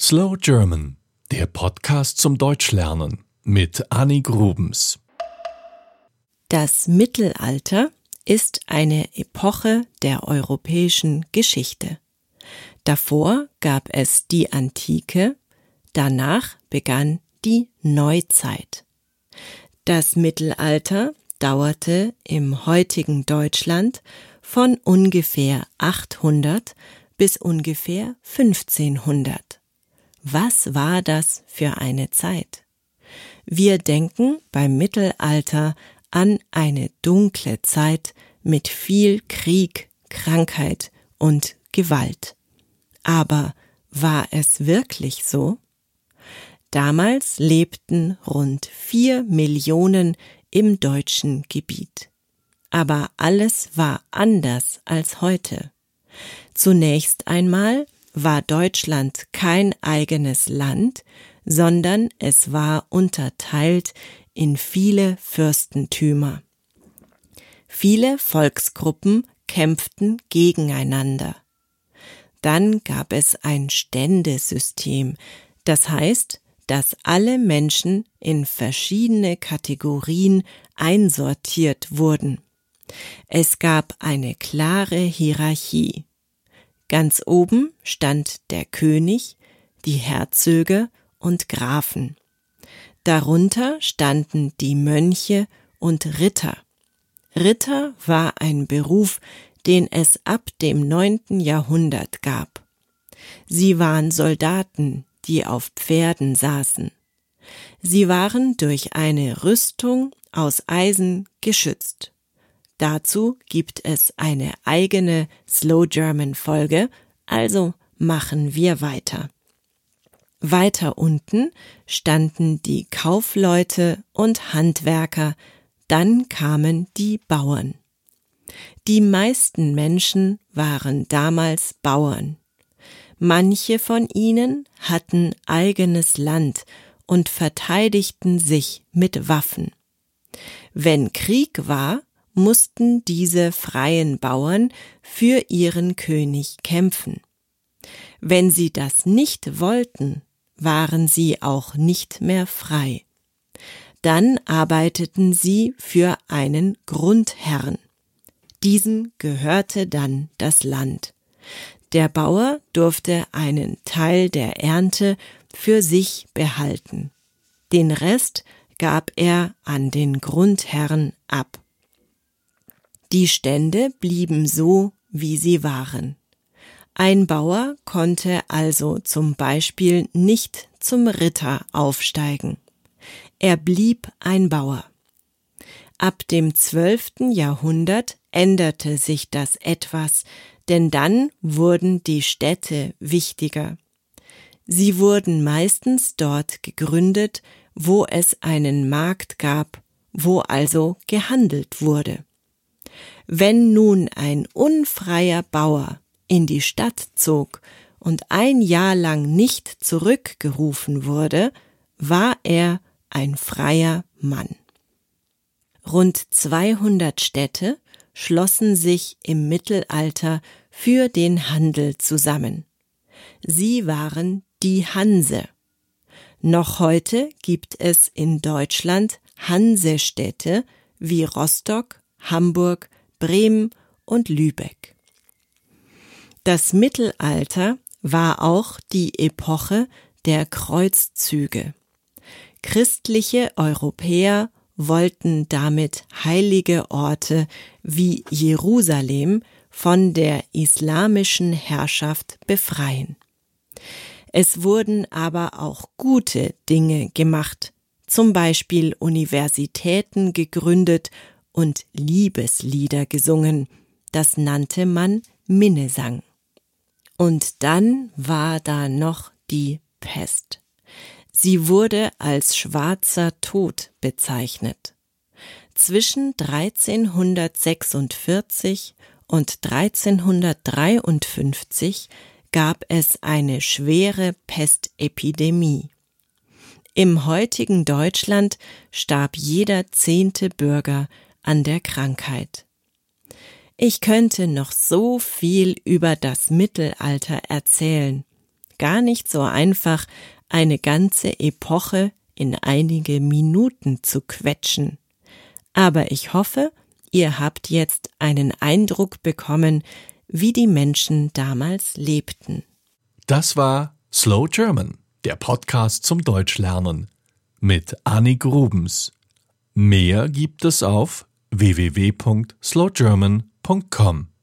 Slow German, der Podcast zum Deutschlernen mit Annie Grubens. Das Mittelalter ist eine Epoche der europäischen Geschichte. Davor gab es die Antike, danach begann die Neuzeit. Das Mittelalter dauerte im heutigen Deutschland von ungefähr 800 bis ungefähr 1500. Was war das für eine Zeit? Wir denken beim Mittelalter an eine dunkle Zeit mit viel Krieg, Krankheit und Gewalt. Aber war es wirklich so? Damals lebten rund vier Millionen im deutschen Gebiet. Aber alles war anders als heute. Zunächst einmal war Deutschland kein eigenes Land, sondern es war unterteilt in viele Fürstentümer. Viele Volksgruppen kämpften gegeneinander. Dann gab es ein Ständesystem, das heißt, dass alle Menschen in verschiedene Kategorien einsortiert wurden. Es gab eine klare Hierarchie. Ganz oben stand der König, die Herzöge und Grafen. Darunter standen die Mönche und Ritter. Ritter war ein Beruf, den es ab dem neunten Jahrhundert gab. Sie waren Soldaten, die auf Pferden saßen. Sie waren durch eine Rüstung aus Eisen geschützt. Dazu gibt es eine eigene Slow German Folge, also machen wir weiter. Weiter unten standen die Kaufleute und Handwerker, dann kamen die Bauern. Die meisten Menschen waren damals Bauern. Manche von ihnen hatten eigenes Land und verteidigten sich mit Waffen. Wenn Krieg war, mussten diese freien Bauern für ihren König kämpfen. Wenn sie das nicht wollten, waren sie auch nicht mehr frei. Dann arbeiteten sie für einen Grundherrn. Diesem gehörte dann das Land. Der Bauer durfte einen Teil der Ernte für sich behalten. Den Rest gab er an den Grundherrn ab. Die Stände blieben so, wie sie waren. Ein Bauer konnte also zum Beispiel nicht zum Ritter aufsteigen. Er blieb ein Bauer. Ab dem zwölften Jahrhundert änderte sich das etwas, denn dann wurden die Städte wichtiger. Sie wurden meistens dort gegründet, wo es einen Markt gab, wo also gehandelt wurde. Wenn nun ein unfreier Bauer in die Stadt zog und ein Jahr lang nicht zurückgerufen wurde, war er ein freier Mann. Rund 200 Städte schlossen sich im Mittelalter für den Handel zusammen. Sie waren die Hanse. Noch heute gibt es in Deutschland Hansestädte wie Rostock, Hamburg, Bremen und Lübeck. Das Mittelalter war auch die Epoche der Kreuzzüge. Christliche Europäer wollten damit heilige Orte wie Jerusalem von der islamischen Herrschaft befreien. Es wurden aber auch gute Dinge gemacht, zum Beispiel Universitäten gegründet und Liebeslieder gesungen. Das nannte man Minnesang. Und dann war da noch die Pest. Sie wurde als schwarzer Tod bezeichnet. Zwischen 1346 und 1353 gab es eine schwere Pestepidemie. Im heutigen Deutschland starb jeder zehnte Bürger an der Krankheit. Ich könnte noch so viel über das Mittelalter erzählen. gar nicht so einfach, eine ganze Epoche in einige Minuten zu quetschen. Aber ich hoffe, ihr habt jetzt einen Eindruck bekommen, wie die Menschen damals lebten. Das war Slow German, der Podcast zum Deutschlernen mit Annik Rubens. Mehr gibt es auf www.slowgerman.com.